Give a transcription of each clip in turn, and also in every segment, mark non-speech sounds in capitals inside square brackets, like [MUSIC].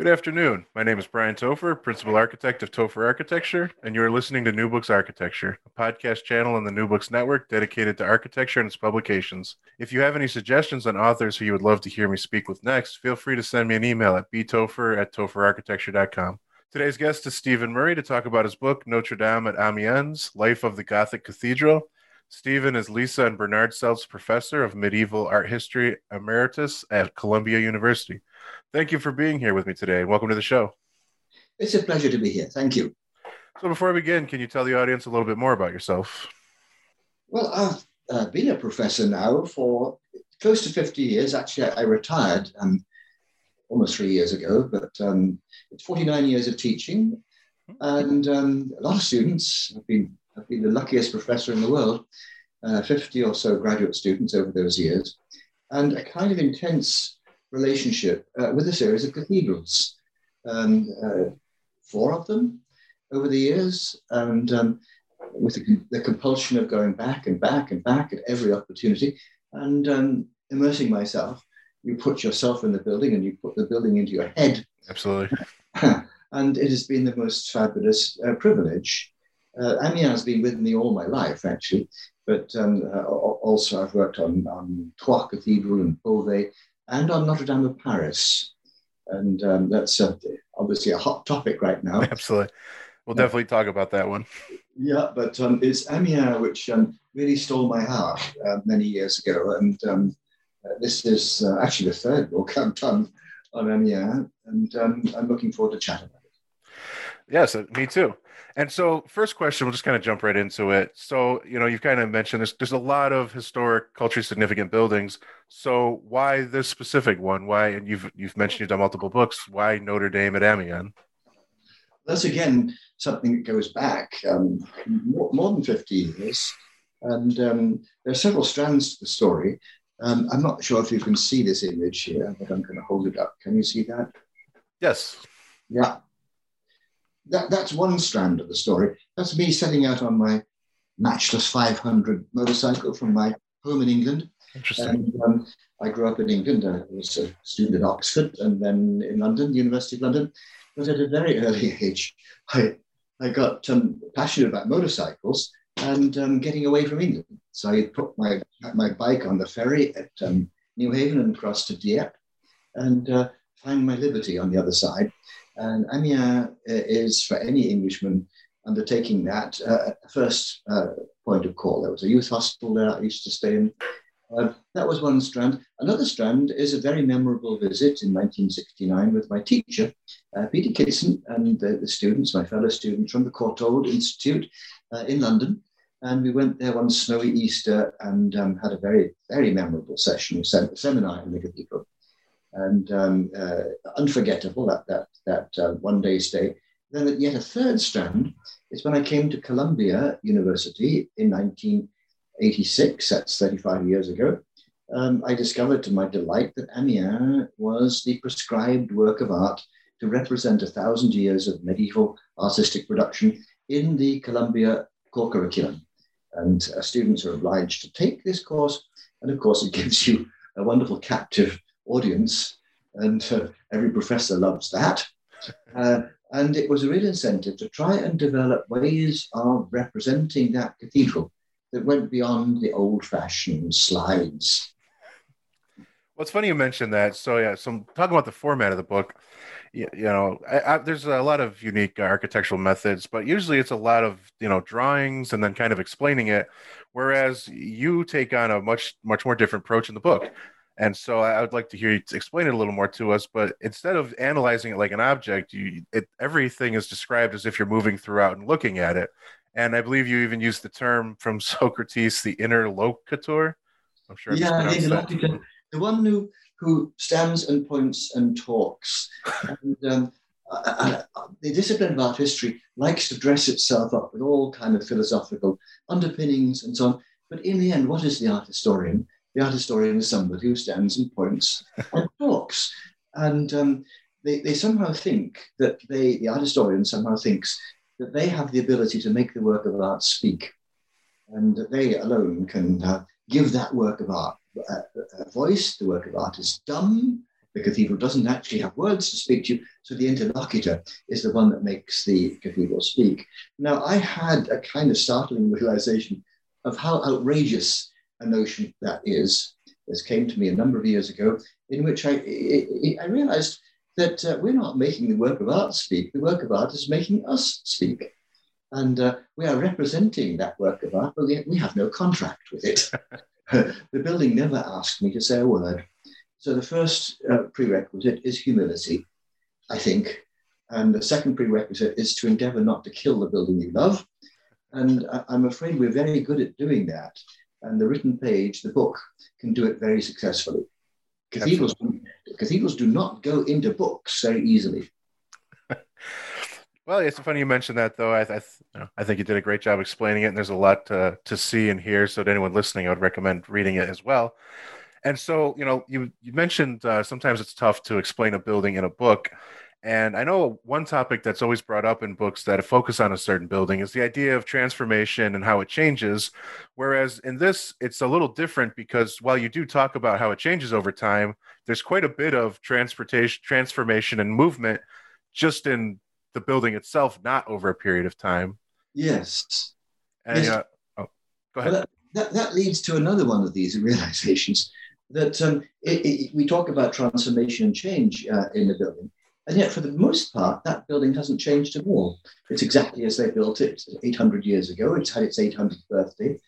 Good afternoon. My name is Brian Topher, Principal Architect of Topher Architecture, and you are listening to New Books Architecture, a podcast channel on the New Books Network dedicated to architecture and its publications. If you have any suggestions on authors who you would love to hear me speak with next, feel free to send me an email at btopher at topherarchitecture.com. Today's guest is Stephen Murray to talk about his book, Notre Dame at Amiens Life of the Gothic Cathedral. Stephen is Lisa and Bernard Selz professor of medieval art history emeritus at Columbia University. Thank you for being here with me today welcome to the show. It's a pleasure to be here. Thank you. So, before we begin, can you tell the audience a little bit more about yourself? Well, I've uh, been a professor now for close to 50 years. Actually, I retired um, almost three years ago, but um, it's 49 years of teaching and um, a lot of students. I've been, I've been the luckiest professor in the world, uh, 50 or so graduate students over those years, and a kind of intense relationship uh, with a series of cathedrals. Um, uh, four of them over the years, and um, with the, the, compulsion of going back and back and back at every opportunity and um, immersing myself. You put yourself in the building and you put the building into your head. Absolutely. [LAUGHS] and it has been the most fabulous uh, privilege. Uh, Amiens has been with me all my life, actually, but um, uh, also I've worked on, on Troyes Cathedral and Beauvais and on Notre Dame of Paris. And um, that's uh, obviously a hot topic right now. [LAUGHS] Absolutely. We'll definitely talk about that one. Yeah, but um, it's Amiens which um, really stole my heart uh, many years ago. And um, uh, this is uh, actually the third book [LAUGHS] I've done on Amiens, and um, I'm looking forward to chatting about it. Yes, uh, me too. And so, first question, we'll just kind of jump right into it. So, you know, you've kind of mentioned there's there's a lot of historic, culturally significant buildings. So, why this specific one? Why? And you've you've mentioned you've done multiple books. Why Notre Dame at Amiens? That's again something that goes back um, more, more, than 50 years, and um, there are several strands to the story. Um, I'm not sure if you can see this image here, but I'm going to hold it up. Can you see that? Yes. Yeah. That, that's one strand of the story. That's me setting out on my matchless 500 motorcycle from my home in England. Interesting. And, um, I grew up in England. I was a student at Oxford and then in London, the University of London. But at a very early [LAUGHS] age, I, I got um, passionate about motorcycles and um, getting away from England. So I put my, my bike on the ferry at um, Newhaven and crossed to Dieppe and uh, find my liberty on the other side. And Amiens uh, is, for any Englishman undertaking that, uh, first uh, point of call. There was a youth hostel there I used to stay in. Uh, that was one strand. Another strand is a very memorable visit in 1969 with my teacher, uh, Peter Kidson, and the, students, my fellow students from the Courtauld Institute uh, in London. And we went there one snowy Easter and um, had a very, very memorable session, a seminar in the cathedral. And um, uh, unforgettable, that, that, that uh, one day stay. Then yet a third strand is when I came to Columbia University in 1986, that's 35 years ago. um, I discovered to my delight that Amiens was the prescribed work of art to represent a thousand years of medieval artistic production in the Columbia core curriculum. And uh, students are obliged to take this course. And of course, it gives you a wonderful captive audience. And uh, every professor loves that. Uh, and it was a real incentive to try and develop ways of representing that cathedral that went beyond the old fashioned slides. Well, it's funny you mentioned that. So, yeah, so talking about the format of the book you, you know, I, I, there's a lot of unique architectural methods, but usually it's a lot of you know drawings and then kind of explaining it. Whereas you take on a much much more different approach in the book. And so I would like to hear you explain it a little more to us. But instead of analyzing it like an object, you it, everything is described as if you're moving throughout and looking at it. And I believe you even used the term from [LAUGHS] Socrates, the interlocutor. I'm sure. yeah, the one who who stands and points and talks. and um, uh, uh, the discipline of art history likes to dress itself up with all kind of philosophical underpinnings and so on. But in the end, what is the art historian? The art historian is somebody who stands and points [LAUGHS] and talks. And um, they, they somehow think that they, the art historian somehow thinks that they have the ability to make the work of art speak and that they alone can uh, give that work of art a, a voice, the work of art is dumb. The cathedral doesn't actually have words to speak to you, so the interlocutor is the one that makes the cathedral speak. Now, I had a kind of startling realization of how outrageous a notion that is. This came to me a number of years ago, in which I, I, I realized that uh, we're not making the work of art speak, the work of art is making us speak. And uh, we are representing that work of art, but we, we have no contract with it. [LAUGHS] [LAUGHS] the building never asked me to say a word. So the first uh, prerequisite is humility, I think. And the second prerequisite is to endeavor not to kill the building you love. And I- I'm afraid we're very good at doing that. And the written page, the book, can do it very successfully. Cathedrals, cathedrals do not go into books very easily. [LAUGHS] Well, it's funny you mentioned that, though. I, I, I think you did a great job explaining it, and there's a lot to, to see and hear. So, to anyone listening, I would recommend reading it as well. And so, you know, you you mentioned uh, sometimes it's tough to explain a building in a book. And I know one topic that's always brought up in books that focus on a certain building is the idea of transformation and how it changes. Whereas in this, it's a little different because while you do talk about how it changes over time, there's quite a bit of transportation, transformation, and movement just in the building itself, not over a period of time. Yes. And, yes. Uh, oh, go ahead. Well, that, that, leads to another one of these [LAUGHS] realizations that um, it, it, we talk about transformation and change uh, in the building. And yet, for the most part, that building hasn't changed at all. It's exactly as they built it 800 years ago. It's had its 800th birthday.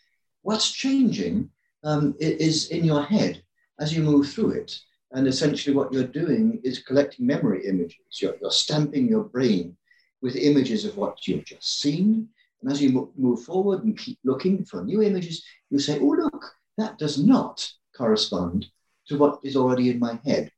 What's changing um, is in your head as you move through it. And essentially, what you're doing is collecting memory images. You're, you're stamping your brain with images of what you've just seen. And as you move forward and keep looking for new images, you say, oh, look, that does not correspond to what is already in my head.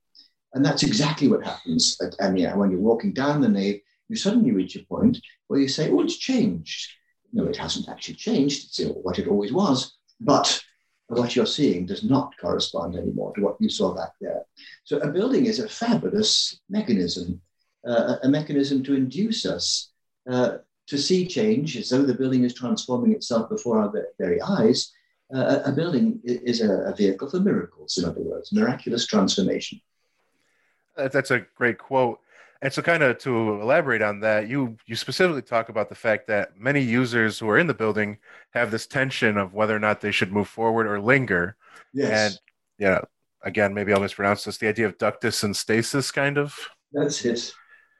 And that's exactly what happens at Amiens. When you're walking down the nave, you suddenly reach a point where you say, oh, it's changed. No, it hasn't actually changed. It's what it always was. But what you're seeing does not correspond anymore to what you saw back there. So a building is a fabulous mechanism, uh, a mechanism to induce us uh, to see change as though the building is transforming itself before our very eyes. Uh, a building is a, vehicle for miracles, in other words, miraculous transformation. That's a great quote. And so, kind of to elaborate on that, you you specifically talk about the fact that many users who are in the building have this tension of whether or not they should move forward or linger. Yes. And yeah, again, maybe I'll mispronounce this. The idea of ductus and stasis, kind of. That's it.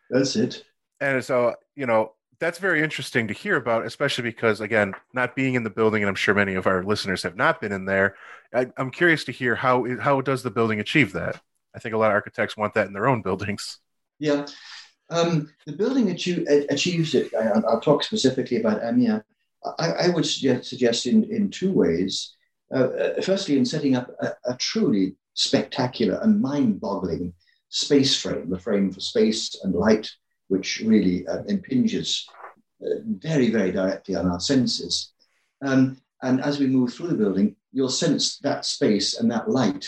That's it. And so, you know, that's very interesting to hear about, especially because, again, not being in the building, and I'm sure many of our listeners have not been in there. I, am curious to hear how how does the building achieve that? I think a lot of architects want that in their own buildings. Yeah. Um, the building achieve, achieves it. I, will talk specifically about Amiens. I, I would suggest, suggest in, in two ways. Uh, uh, firstly, in setting up a, a truly spectacular and mind boggling space frame, the frame for space and light, which really uh, impinges uh, very, very directly on our senses. Um, and as we move through the building, you'll sense that space and that light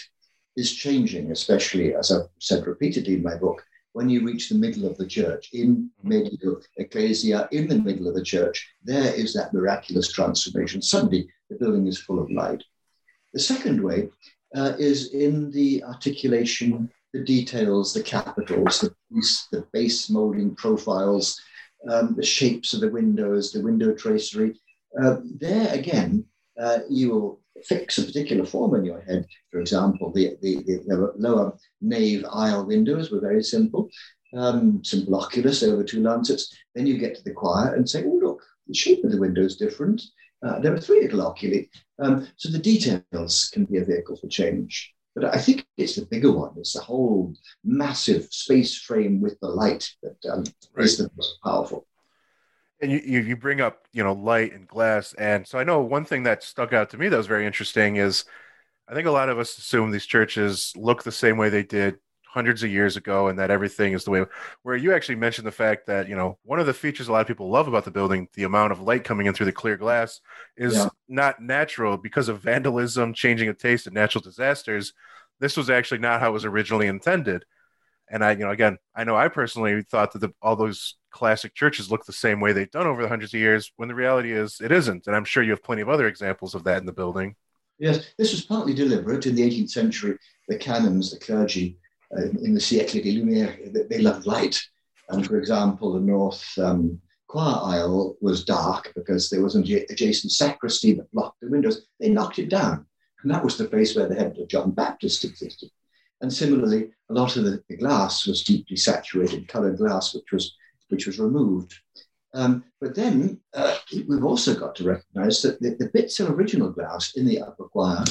is changing, especially as I've said repeatedly in my book, when you reach the middle of the church, in medio ecclesia, in the middle of the church, there is that miraculous transformation. Suddenly, the building is full of light. The second way uh, is in the articulation, the details, the capitals, the, the base molding profiles, um, the shapes of the windows, the window tracery. Uh, there again, uh, you will fix a particular form in your head. For example, the, the, the lower nave aisle windows were very simple, um, simple oculus over two lancets. Then you get to the choir and say, oh, look, the shape of the window is different. Uh, there are three little oculi. Um, so the details can be a vehicle for change. But I think it's the bigger one. It's the whole massive space frame with the light that um, right. is the most powerful and you, you bring up you know light and glass. And so i know one thing that stuck out to me that was very interesting is i think a lot of us assume these churches look the same way they did hundreds of years ago and that everything is the way where you actually mentioned the fact that you know one of the features a lot of people love about the building the amount of light coming in through the clear glass is yeah. not natural. Because of vandalism changing of taste and natural disasters this was actually not how it was originally intended and I, you know, again, I know I personally thought that the, all those classic churches look the same way they've done over the hundreds of years, when the reality is it isn't. And I'm sure you have plenty of other examples of that in the building. Yes, this was partly deliberate. In the 18th century, the canons, the clergy uh, in the Siècle des Lumières, they loved light. And for example, the north um, choir aisle was dark because there was an adjacent sacristy that blocked the windows. They knocked it down. And that was the place where the head of John Baptist existed. And similarly, a lot of the, the glass was deeply saturated, colored glass, which was, which was removed. Um, but then uh, we've also got to recognize that the, the, bits of original glass in the upper choir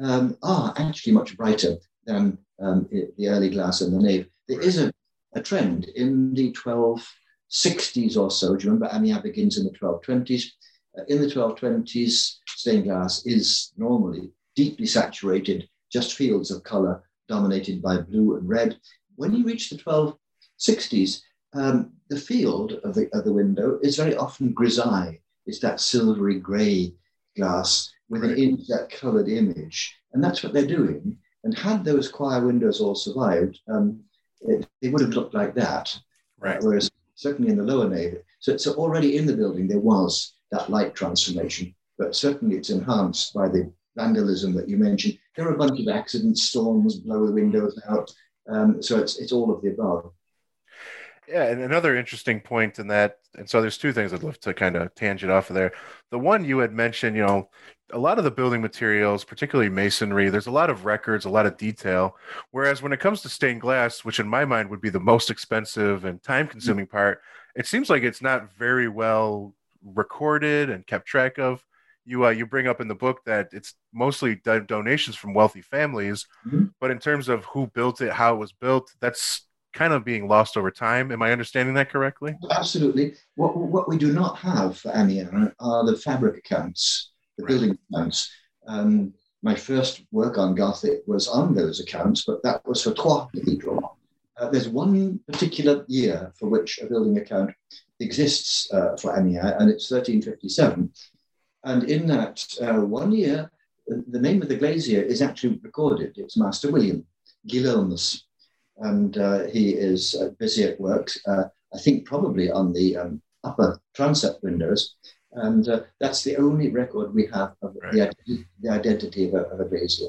um, are actually much brighter than um, the early glass in the nave. There is a, a trend in the 1260s or so. Do you remember Amiens begins in the 1220s? Uh, in the 1220s, stained glass is normally deeply saturated, just fields of color dominated by blue and red. When you reach the 1260s, um, the field of the, of the window is very often grisaille. It's that silvery grey glass with right. an inset coloured image. And that's what they're doing. And had those choir windows all survived, um, it, they would have looked like that. Right. Whereas certainly in the lower nave, so, so already in the building there was that light transformation, but certainly it's enhanced by the vandalism that you mentioned. There are a bunch of accidents, storms blow the windows out. Um, so it's it's all of the above. Yeah, and another interesting point in that, and so there's two things I'd love to kind of tangent off of there. The one you had mentioned, you know, a lot of the building materials, particularly masonry, there's a lot of records, a lot of detail. Whereas when it comes to stained glass, which in my mind would be the most expensive and time consuming mm-hmm. part, it seems like it's not very well recorded and kept track of you uh, you bring up in the book that it's mostly do- donations from wealthy families, mm-hmm. but in terms of who built it, how it was built, that's kind of being lost over time. Am I understanding that correctly? Absolutely. What, what we do not have for Amiens are the fabric accounts, the right. building accounts. Um, my first work on Gothic was on those accounts, but that was for Troyes Cathedral. Uh, there's one particular year for which a building account exists uh, for Amiens, and it's 1357. And in that uh, one year, the name of the glazier is actually recorded. It's Master William Guillaumus. And uh, he is uh, busy at work, uh, I think probably on the um, upper transept windows. And uh, that's the only record we have of right. the, the, identity of a, of a glazier.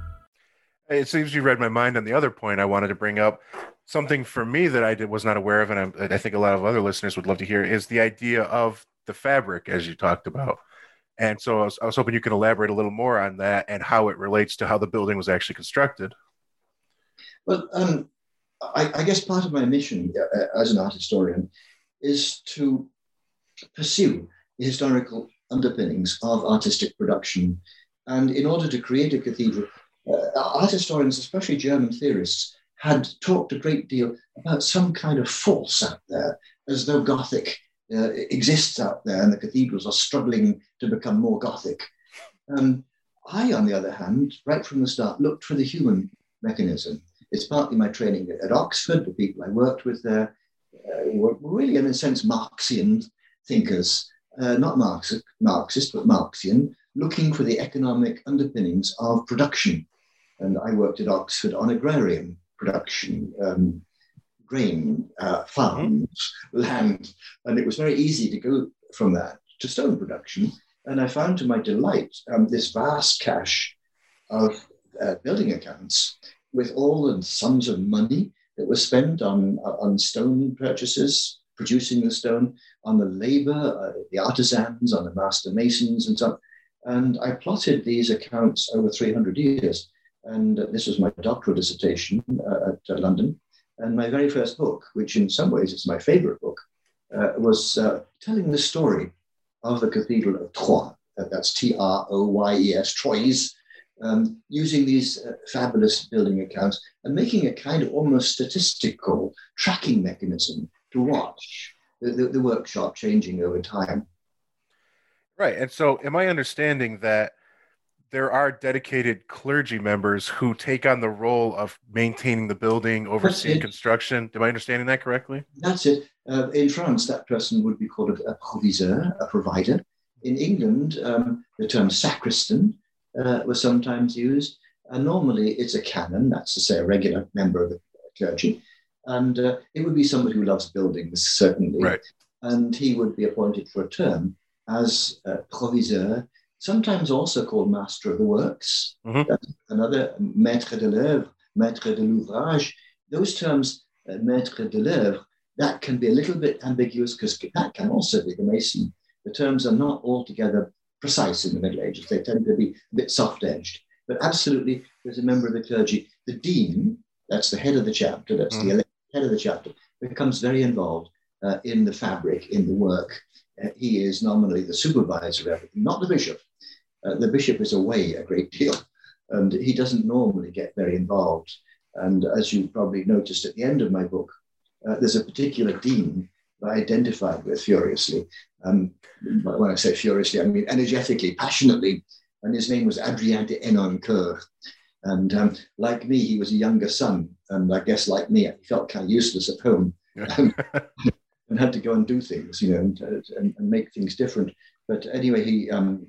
It seems you read my mind on the other point I wanted to bring up. Something for me that I did, was not aware of, and I, I think a lot of other listeners would love to hear, is the idea of the fabric, as you talked about. And so I was, I was hoping you could elaborate a little more on that and how it relates to how the building was actually constructed. Well, um, I, I, guess part of my mission uh, as an art historian is to pursue the historical underpinnings of artistic production And in order to create a cathedral, uh, art historians, especially German theorists, had talked a great deal about some kind of force out there, as though Gothic uh, exists out there and the cathedrals are struggling to become more Gothic. Um, I, on the other hand, right from the start, looked for the human mechanism. It's partly my training at Oxford, the people I worked with there uh, were really, in a sense, Marxian thinkers, uh, not Marxist, Marxist, but Marxian, looking for the economic underpinnings of production. And I worked at Oxford on agrarian production, um, grain, uh, farms, land. And it was very easy to go from that to stone production. And I found to my delight um, this vast cache of uh, building accounts with all the sums of money that was spent on, on stone purchases, producing the stone, on the labor, uh, the artisans, on the master masons, and so on. And I plotted these accounts over 300 years. And this was my doctoral dissertation uh, at uh, London. And my very first book, which in some ways is my favorite book, uh, was telling the story of the Cathedral of Troyes. that's T R O Y E S, Troyes, um, using these uh, fabulous building accounts and making a kind of almost statistical tracking mechanism to watch the, the, the workshop changing over time. Right. And so, am I understanding that there are dedicated clergy members who take on the role of maintaining the building, overseeing construction? Am I understanding that correctly? That's it. Uh, in France, that person would be called a, a proviseur, a provider. In England, um, the term sacristan uh, was sometimes used. And normally it's a canon, that's to say, a regular member of the clergy. And uh, it would be somebody who loves buildings, certainly. Right. And he would be appointed for a term as uh, proviseur, sometimes also called master of the works. Mm-hmm. another maître de l'œuvre, maître de l'ouvrage. Those terms, uh, maître de l'œuvre, that can be a little bit ambiguous because that can also be the mason. The terms are not altogether precise in the Middle Ages. They tend to be a bit soft edged. But absolutely, there's a member of the clergy. The dean, that's the head of the chapter, that's mm. the head of the chapter, becomes very involved uh, in the fabric, in the work. Uh, he is nominally the supervisor of everything, not the bishop. Uh, the bishop is away a great deal, and he doesn't normally get very involved. And as you probably noticed at the end of my book, uh, there's a particular dean that I identified with furiously. Um, when I say furiously, I mean energetically, passionately. And his name was Adrien de Hénencourt. And um, like me, he was a younger son. And I guess like me, he felt kind of useless at home um, [LAUGHS] and had to go and do things, you know, and, and, and make things different. But anyway, he um,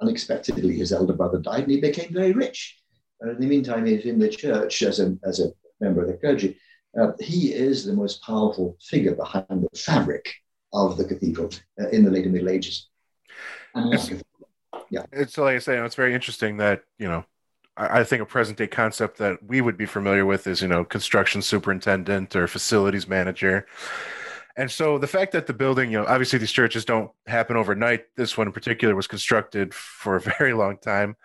unexpectedly, his elder brother died and he became very rich. And in the meantime, he's in the church as a, as a member of the clergy. Uh, he is the most powerful figure behind the fabric of the cathedral uh, in the later Middle Ages. yeah. It's like I say, it's very interesting that, you know, I, I think a present day concept that we would be familiar with is, you know, construction superintendent or facilities manager. And so the fact that the building, you know, obviously these churches don't happen overnight. This one in particular was constructed for a very long time.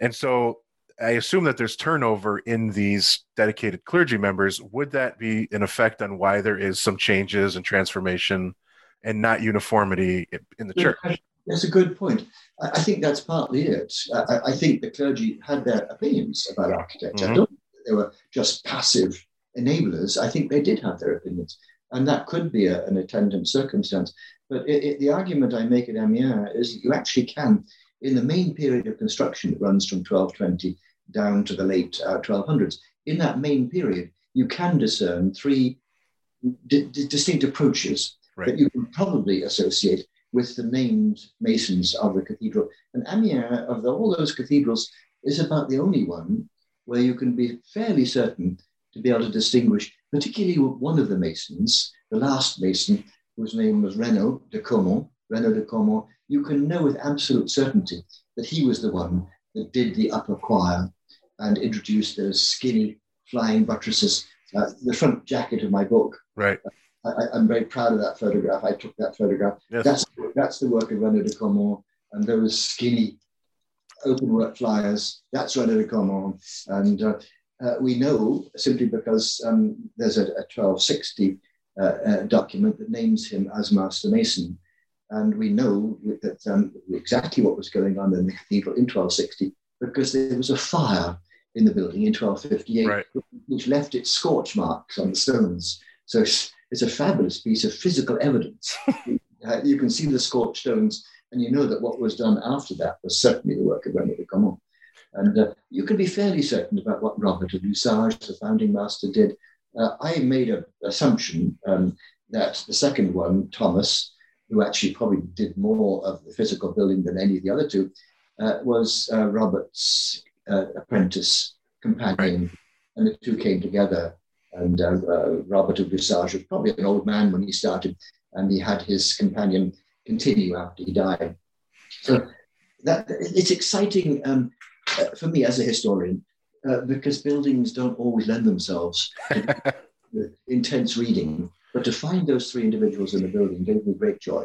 And so I assume that there's turnover in these dedicated clergy members. Would that be an effect on why there is some changes and transformation and not uniformity in the church. That's a good point. I think that's partly it. I, think the clergy had their opinions about architecture. Mm-hmm. I don't think they were just passive enablers. I think they did have their opinions. And that could be a, an attendant circumstance. But it, it, the argument I make at Amiens is that you actually can, in the main period of construction that runs from 1220 down to the late uh, 1200s, in that main period, you can discern three distinct approaches right. that you can probably associate with the named masons of the cathedral. And Amiens, of the, all those cathedrals, is about the only one where you can be fairly certain to be able to distinguish, particularly one of the masons, the last mason, whose name was Renaud de Cormont, Renaud de Cormont, you can know with absolute certainty that he was the one that did the upper choir and introduced those skinny flying buttresses. Uh, the front jacket of my book right. I, am very proud of that photograph. I took that photograph. Yes. That's that's the work of Renaud de Cormont and those skinny open work flyers. That's Renaud de Cormont, and uh, uh, we know simply because um, there's a, a 1260 uh, uh, document that names him as Master Mason. And we know that um, exactly what was going on in the cathedral in 1260 because there was a fire in the building in 1258, Right. which left its scorch marks on the stones. So it's, it's a fabulous piece of physical evidence. [LAUGHS] Uh, you can see the scorched stones, and you know that what was done after that was certainly the work of René de Cormont. And uh, you can be fairly certain about what Robert of Luzarches, the founding master, did. Uh, I made an assumption um, that the second one, Thomas, who actually probably did more of the physical building than any of the other two, uh, was uh, Robert's uh, apprentice companion, and the two came together. And uh, uh, Robert of Luzarches was probably an old man when he started, and he had his companion continue after he died. So that it's exciting um, uh, for me as a historian uh, because buildings don't always lend themselves to [LAUGHS] intense reading. But to find those three individuals in the building gave me great joy.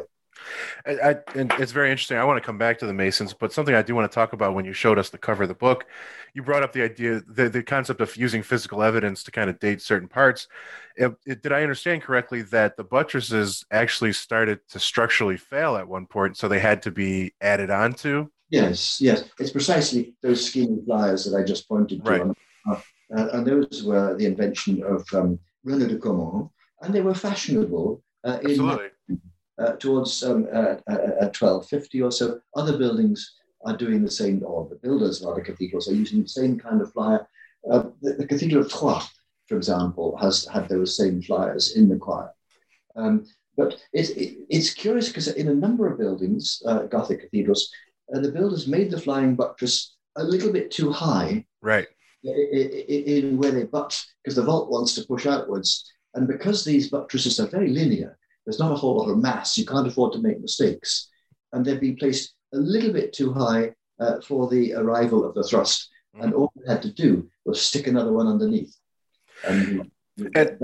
I, and it's very interesting. I want to come back to the Masons, but something I do want to talk about when you showed us the cover of the book, you brought up the idea, the, the concept of using physical evidence to kind of date certain parts. It, it, did I understand correctly that the buttresses actually started to structurally fail at one point, so they had to be added onto? Yes, yes. It's precisely those scheme flyers that I just pointed to. Right. Uh, and those were the invention of um, René de Cormont, and they were fashionable uh, in uh, towards um, uh, uh, 1250 or so. Other buildings are doing the same, or the builders of other cathedrals are using the same kind of flyer. Uh, the, the Cathedral of Troyes, for example, has had those same flyers in the choir. Um, but it's, it, it's curious because in a number of buildings, uh, Gothic cathedrals, uh, the builders made the flying buttress a little bit too high Right. in where they butt, because the vault wants to push outwards. And because these buttresses are very linear, there's not a whole lot of mass. You can't afford to make mistakes. And they've been placed a little bit too high uh, for the arrival of the thrust. And all they had to do was stick another one underneath. And, that,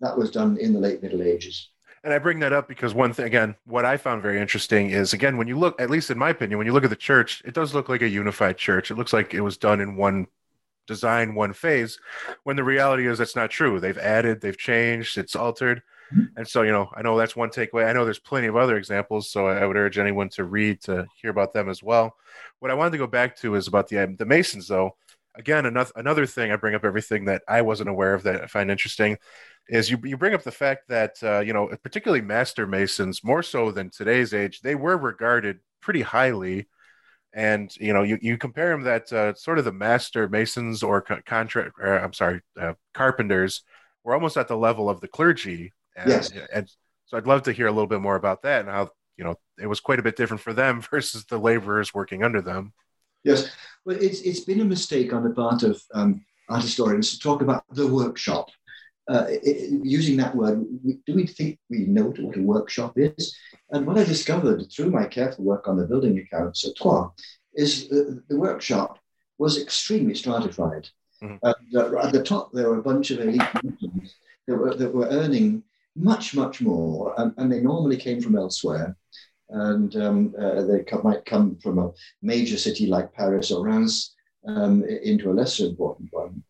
that was done in the late Middle Ages. And I bring that up because one thing, again, what I found very interesting is, again, when you look, at least in my opinion, when you look at the church, it does look like a unified church. It looks like it was done in one design, one phase, when the reality is that's not true. They've added, they've changed, it's altered. Mm-hmm. And so, you know, I know that's one takeaway. I know there's plenty of other examples, so I would urge anyone to read to hear about them as well. What I wanted to go back to is about the the Masons, though. Again, another another thing I bring up everything that I wasn't aware of that I find interesting is you you bring up the fact that uh, you know particularly master masons more so than today's age they were regarded pretty highly and you know you, you compare them that uh, sort of the master masons or co- contract or, i'm sorry uh, carpenters were almost at the level of the clergy and, Yes. and so i'd love to hear a little bit more about that and how you know it was quite a bit different for them [LAUGHS] versus the laborers working under them Yes, well, it's, it's been a mistake on the part of um, art historians to talk about the workshop. Uh, i- i- using that word, we- do we think we know what a workshop is? And what I discovered through my careful work on the building accounts at Troyes is the, the workshop was extremely stratified. Mhm. Uh, at the top, there were a bunch of elite that were, that were earning much, much more, and, and they normally came from elsewhere. And um, uh, they co- might come from a major city like Paris or Reims um, into a lesser important one.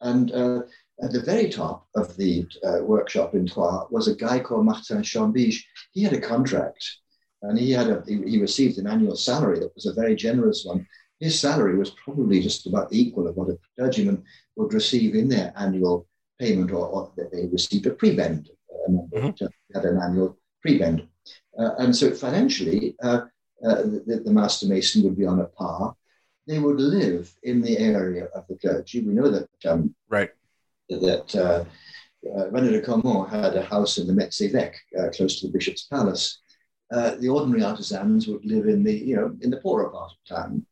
And uh, at the very top of the uh, workshop in Troyes was a guy called Martin Chambiges. He had a contract and he had a, he, he received an annual salary that was a very generous one. His salary was probably just about equal of what a clergyman would receive in their annual payment or, or that they received a prebend. Uh, Mhm. had an annual prebend. Uh, and so financially, uh, uh, the, the master mason would be on a par. They would live in the area of the clergy. We know that um, right that uh, uh, René de Cormont had a house in the Metz-Évêque, uh, close to the bishop's palace. Uh, the ordinary artisans would live in the, you know, in the poorer part of town.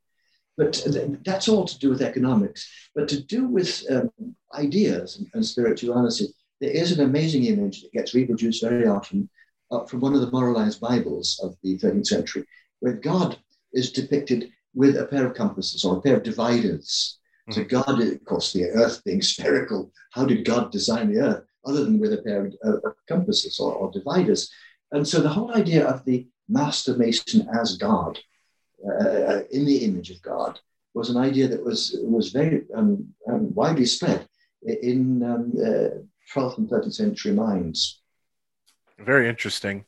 But th- that's all to do with economics. But to do with um, ideas and, and spirituality, there is an amazing image that gets reproduced very often uh, from one of the moralized Bibles of the 13th century, where God is depicted with a pair of compasses or a pair of dividers. So God, of course, the earth being [LAUGHS] spherical, how did God design the earth other than with a pair of, uh, of compasses or, or dividers? And so the whole idea of the master mason as God, uh, in the image of God, was an idea that was was very um, um, widely spread in um, uh, 12th and 13th century minds. very interesting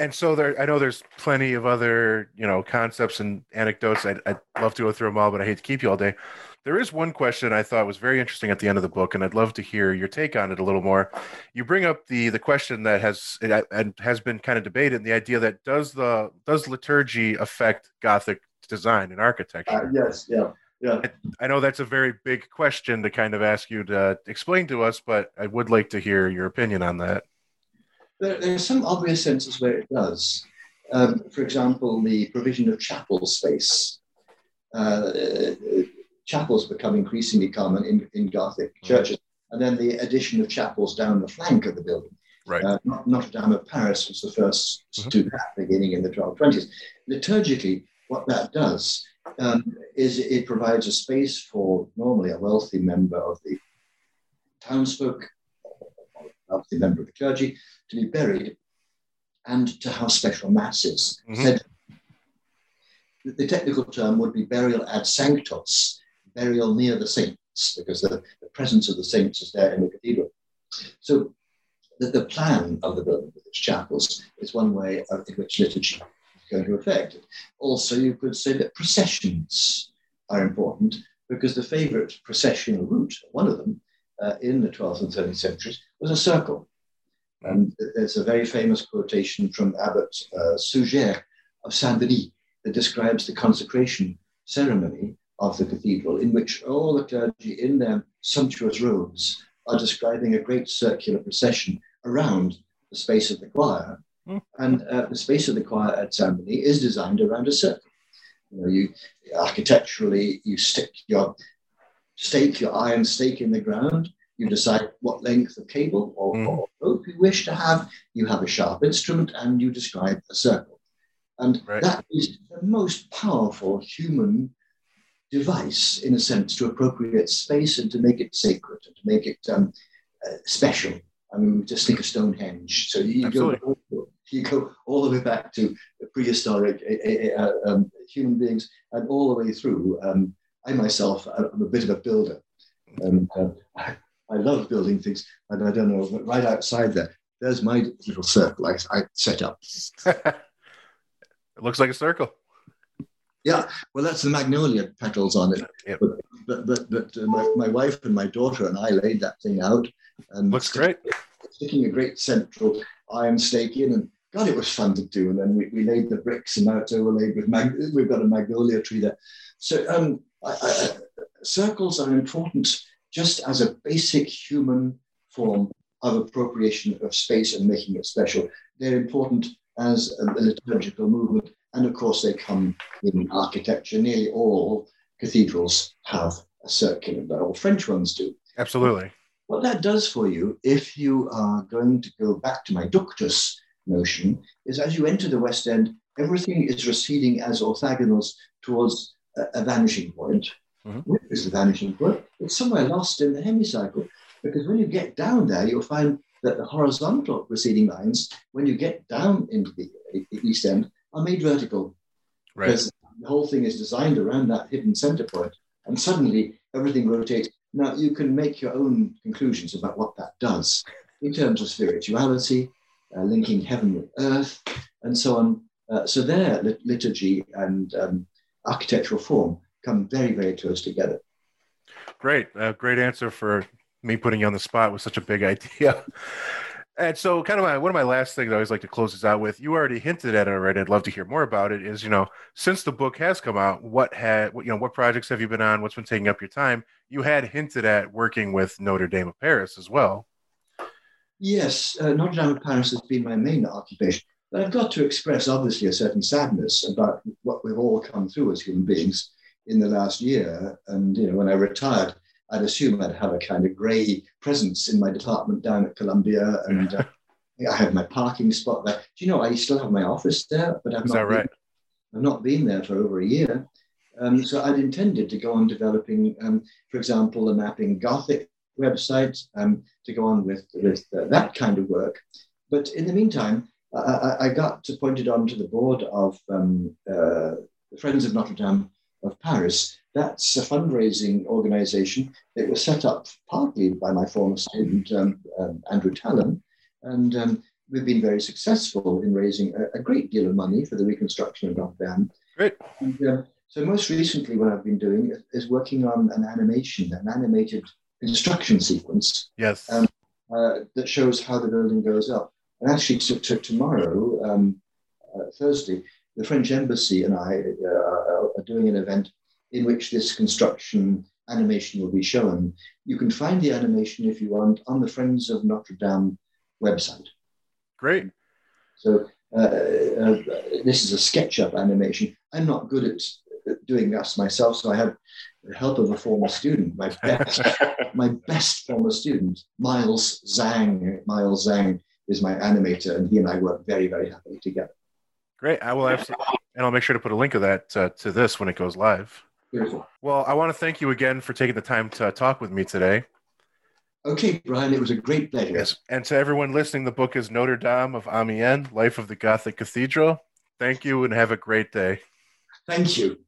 and so there, I know there's plenty of other, you know, concepts and anecdotes. I'd, I'd love to go through them all, but I hate to keep you all day. There is one question I thought was very interesting at the end of the book, and I'd love to hear your take on it a little more. You bring up the the question that has and has been kind of debated, and the idea that does the does liturgy affect Gothic design and architecture? Uh, yes, yeah, yeah. I know that's a very big question to kind of ask you to explain to us, but I would like to hear your opinion on that. There, there are some obvious senses where it does. Um, for example, the provision of chapel space. Uh, chapels become increasingly common in, in Gothic mm. churches. And then the addition of chapels down the flank of the building. Right. Uh, Notre Dame of Paris was the 1st mm-hmm. to do that, beginning in the 1220s. Liturgically, what that does um, is it provides a space for normally a wealthy member of the townsfolk, a wealthy member of the clergy, to be buried and to have special masses. Mm-hmm. The technical term would be burial ad sanctos, burial near the saints, because the, the presence of the saints is there in the cathedral. So the, the plan of the building with its chapels is one way of, in which liturgy is going to affect it. Also, you could say that processions are important because the favorite processional route, one of them, uh, in the 12th and 13th centuries, was a circle. And there's a very famous quotation from Abbot uh, Suger of Saint Denis that describes the consecration ceremony of the cathedral, in which all the clergy in their sumptuous robes are describing a great circular procession around the space of the choir. Mm. And uh, the space of the choir at Saint Denis is designed around a circle. You know, you architecturally you stick your stake, your iron stake in the ground. You decide what length of cable or, mm. or rope you wish to have. You have a sharp instrument, and you describe a circle. And right. that is the most powerful human device, in a sense, to appropriate space and to make it sacred and to make it um, uh, special. I mean, just think of Stonehenge. So you go, [LAUGHS] you go all the way back to prehistoric uh, uh, um, human beings and all the way through. Um, I myself, I'm a bit of a builder. And uh, I, I, love building things. And I don't know, right outside there, there's my little circle I, I set up. it [LAUGHS] looks like a circle. Yeah, well, that's the magnolia petals on it. Yep. But but but, but uh, my, my wife and my daughter and I laid that thing out. And looks great. Sticking a great central iron stake in, and God, it was fun to do. And then we, we laid the bricks, and now it's overlaid with mag- we've got a magnolia tree there. So um, I, I, circles are important just as a basic human form of appropriation of space and making it special. They're important as a, a liturgical movement and of course, they come in architecture. Nearly all cathedrals have a circular, or French ones do. Absolutely. What that does for you, if you are going to go back to my ductus notion, is as you enter the West End, everything is receding as orthogonals towards a, vanishing point. Mm-hmm. Is the vanishing point? It's somewhere lost in the hemicycle. Because when you get down there, you'll find that the horizontal receding lines, when you get down into the East End, are made vertical. Right. Because the whole thing is designed around that hidden center point, and suddenly everything rotates. Now you can make your own conclusions about what that does in terms of spirituality, uh, linking heaven with earth, and so on. Uh, so there, lit- liturgy and um, architectural form come very, very close together. Great, uh, great answer for me putting you on the spot with such a big [LAUGHS] idea. And so, kind of my, one of my last things I always like to close this out with. You already hinted at it already. I'd love to hear more about it. Is you know, since the book has come out, what had what you know, what projects have you been on? What's been taking up your time? You had hinted at working with Notre Dame of Paris as well. Yes, uh, Notre Dame of Paris has been my main occupation, but I've got to express obviously a certain sadness about what we've all come through as human beings in the last year. And you know, when I retired, I'd assume I'd have a kind of grey presence in my department down at Columbia, and uh, I had my parking spot there. Do you know I still have my office there, but I've Is not. Been, right? I've not been there for over a year. Um, so I'd intended to go on developing, um, for example, the mapping Gothic website um, to go on with with uh, that kind of work. But in the meantime, I, I got appointed onto the board of um, uh, the Friends of Notre Dame of Paris, that's a fundraising organization that was set up partly by my former student, um, um, Andrew Tallon. And um, we've been very successful in raising a, a, great deal of money for the reconstruction of Notre Dame. Great. And, uh, so most recently, what I've been doing is, is, working on an animation, an animated construction sequence. Yes. Um, uh, that shows how the building goes up. And actually, to, to tomorrow, um, uh, Thursday, the French embassy and I uh, are doing an event in which this construction animation will be shown. You can find the animation if you want on the Friends of Notre Dame website. Great. So uh, uh, this is a SketchUp animation. I'm not good at doing this myself, so I have the help of a former student, my best, [LAUGHS] my best former student, Myles Zhang. Myles Zhang is my animator, and he and I work very, very happily together. Great. I will absolutely, and I'll make sure to put a link of that uh, to this when it goes live. Beautiful. Well, I want to thank you again for taking the time to talk with me today. Okay, Brian, it was a great pleasure. Yes. And to everyone listening, the book is Notre Dame of Amiens, Life of the Gothic Cathedral. Thank you and have a great day. Thank you.